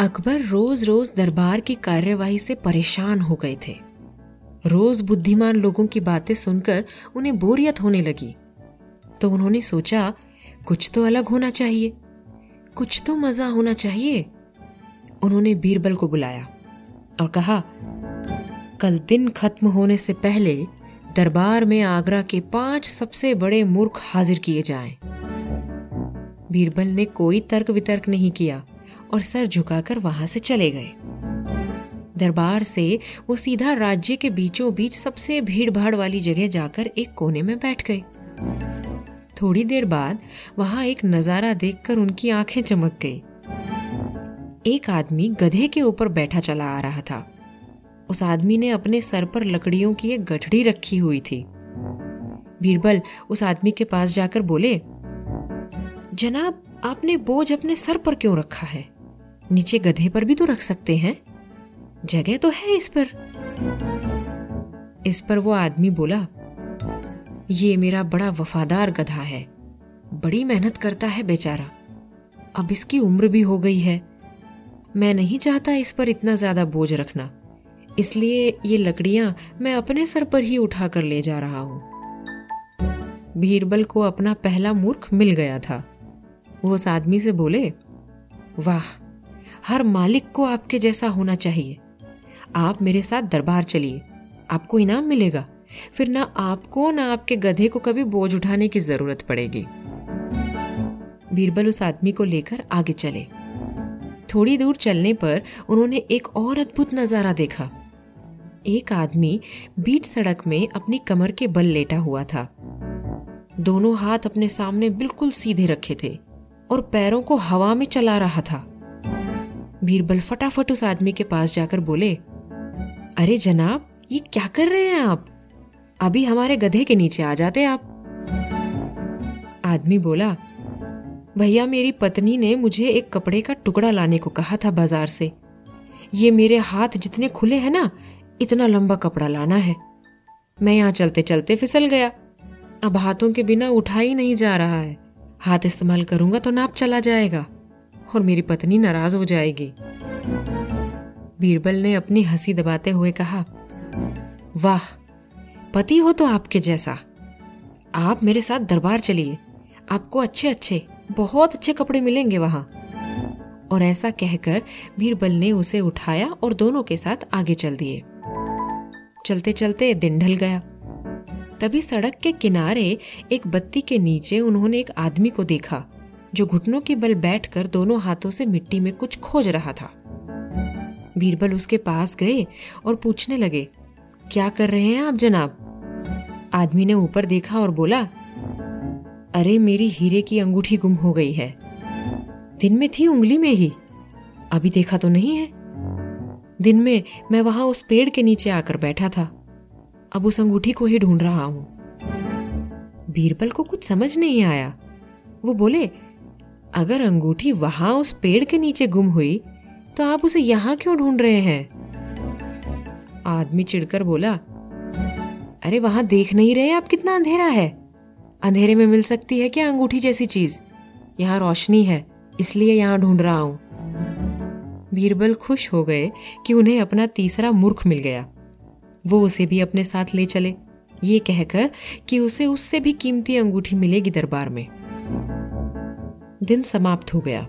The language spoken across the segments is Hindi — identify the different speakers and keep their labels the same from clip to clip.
Speaker 1: अकबर रोज रोज दरबार की कार्यवाही से परेशान हो गए थे। रोज बुद्धिमान लोगों की बातें सुनकर उन्हें बोरियत होने लगी। तो उन्होंने सोचा, कुछ तो अलग होना चाहिए, कुछ तो मज़ा होना चाहिए। उन्होंने बीरबल को बुलाया और कहा, कल दिन खत्म होने से पहले दरबार में आगरा के पाँच सबसे बड़े मूर्ख हाजिर किए जाएँ। बीरबल ने कोई तर्क वितर्क नहीं किया। और सर झुकाकर वहाँ से चले गए। दरबार से वो सीधा राज्य के बीचों बीच सबसे भीड़ भाड़ वाली जगह जाकर एक कोने में बैठ गए। थोड़ी देर बाद वहाँ एक नज़ारा देखकर उनकी आँखें चमक गई। एक आदमी गधे के ऊपर बैठा चला आ रहा था। उस आदमी ने अपने सर पर लकड़ियों की एक गठड़ी रखी हुई थी। बीरबल उस आदमी के पास जाकर बोले, जनाब, आपने बोझ अपने सर पर क्यों रखा है? नीचे गधे पर भी तो रख सकते हैं। जगह तो है इस पर। इस पर वो आदमी बोला, ये मेरा बड़ा वफादार गधा है। बड़ी मेहनत करता है बेचारा। अब इसकी उम्र भी हो गई है। मैं नहीं चाहता इस पर इतना ज़्यादा बोझ रखना। इसलिए ये लकड़ियाँ मैं अपने सर पर ही उठा कर ले जा रहा हूँ। बीरबल को अपना पहला मूर्ख मिल गया था। वो उस आदमी से बोले, वाह हर मालिक को आपके जैसा होना चाहिए। आप मेरे साथ दरबार चलिए, आपको इनाम मिलेगा। फिर ना आपको ना आपके गधे को कभी बोझ उठाने की ज़रूरत पड़ेगी। बीरबल उस आदमी को लेकर आगे चले। थोड़ी दूर चलने पर उन्होंने एक और अद्भुत नज़ारा देखा। एक आदमी बीच सड़क में अपनी कमर के बल लेटा हुआ था। दोनों हाथ अपने सामने बिल्कुल सीधे रखे थे और पैरों को हवा में चला रहा था। बीरबल फटाफट उस आदमी के पास जाकर बोले, अरे जनाब, ये क्या कर रहे हैं आप? अभी हमारे गधे के नीचे आ जाते आप. आदमी बोला, भैया, मेरी पत्नी ने मुझे एक कपड़े का टुकड़ा लाने को कहा था बाज़ार से। ये मेरे हाथ जितने खुले हैं ना, इतना लंबा कपड़ा लाना है। मैं यहाँ चलते चलते फिसल गया। अब हाथों के बिना उठा ही नहीं जा रहा है। हाथ इस्तेमाल करूँगा तो नाप चला जाएगा। और मेरी पत्नी नाराज़ हो जाएगी। बीरबल ने अपनी हँसी दबाते हुए कहा, वाह, पति हो तो आपके जैसा। आप मेरे साथ दरबार चलिए। आपको अच्छे अच्छे बहुत अच्छे कपड़े मिलेंगे वहाँ। और ऐसा कहकर बीरबल ने उसे उठाया और दोनों के साथ आगे चल दिए। चलते चलते दिन ढल गया। तभी सड़क के किनारे एक बत्ती के नीचे उन्होंने एक आदमी को देखा। जो घुटनों के बल बैठकर दोनों हाथों से मिट्टी में कुछ खोज रहा था। बीरबल उसके पास गए और पूछने लगे, क्या कर रहे हैं आप, जनाब? आदमी ने ऊपर देखा और बोला, अरे, मेरी हीरे की अंगूठी गुम हो गई है। दिन में थी उंगली में ही, अभी देखा तो नहीं है। दिन में मैं वहाँ उस पेड़ के नीचे आकर बैठा था, अब उस अंगूठी को ही ढूंढ रहा हूँ। बीरबल को कुछ समझ नहीं आया। वो बोले अगर अंगूठी वहाँ उस पेड़ के नीचे गुम हुई तो आप उसे यहाँ क्यों ढूंढ रहे हैं? आदमी चिढ़कर बोला, अरे, वहाँ देख नहीं रहे आप कितना अंधेरा है। अंधेरे में मिल सकती है क्या अंगूठी जैसी चीज़? यहाँ रोशनी है, इसलिए यहाँ ढूंढ रहा हूँ। बीरबल खुश हो गए कि उन्हें अपना तीसरा मूर्ख मिल गया। वो उसे भी अपने साथ ले चले, ये कहकर कि उसे उससे भी कीमती अंगूठी मिलेगी दरबार में। दिन समाप्त हो गया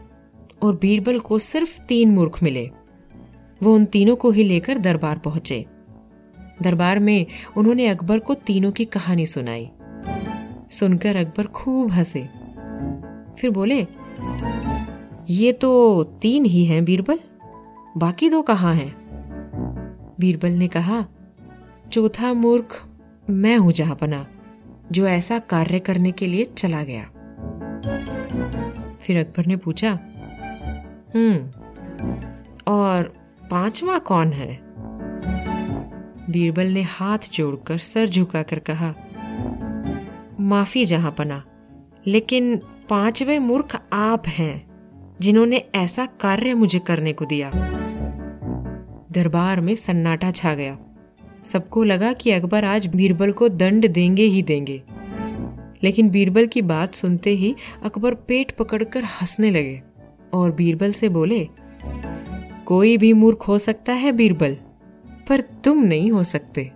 Speaker 1: और बीरबल को सिर्फ़ तीन मूर्ख मिले। वो उन तीनों को ही लेकर दरबार पहुँचे। दरबार में उन्होंने अकबर को तीनों की कहानी सुनाई। सुनकर अकबर खूब हंसे। फिर बोले, ये तो तीन ही हैं बीरबल, बाकी दो कहाँ हैं? बीरबल ने कहा, चौथा मूर्ख मैं हूँ जहापना जो ऐसा कार्य करने के लिए चला गया। फिर अकबर ने पूछा हम्म और पांचवा कौन है? बीरबल ने हाथ जोड़कर सर झुकाकर कहा, माफ़ी जहाँ पना, लेकिन पांचवे मूर्ख आप हैं जिन्होंने ऐसा कार्य मुझे करने को दिया. दरबार में सन्नाटा छा गया। सबको लगा कि अकबर आज बीरबल को दंड देंगे ही देंगे। लेकिन बीरबल की बात सुनते ही अकबर पेट पकड़कर हंसने लगे और बीरबल से बोले, कोई भी मूर्ख हो सकता है बीरबल, पर तुम नहीं हो सकते।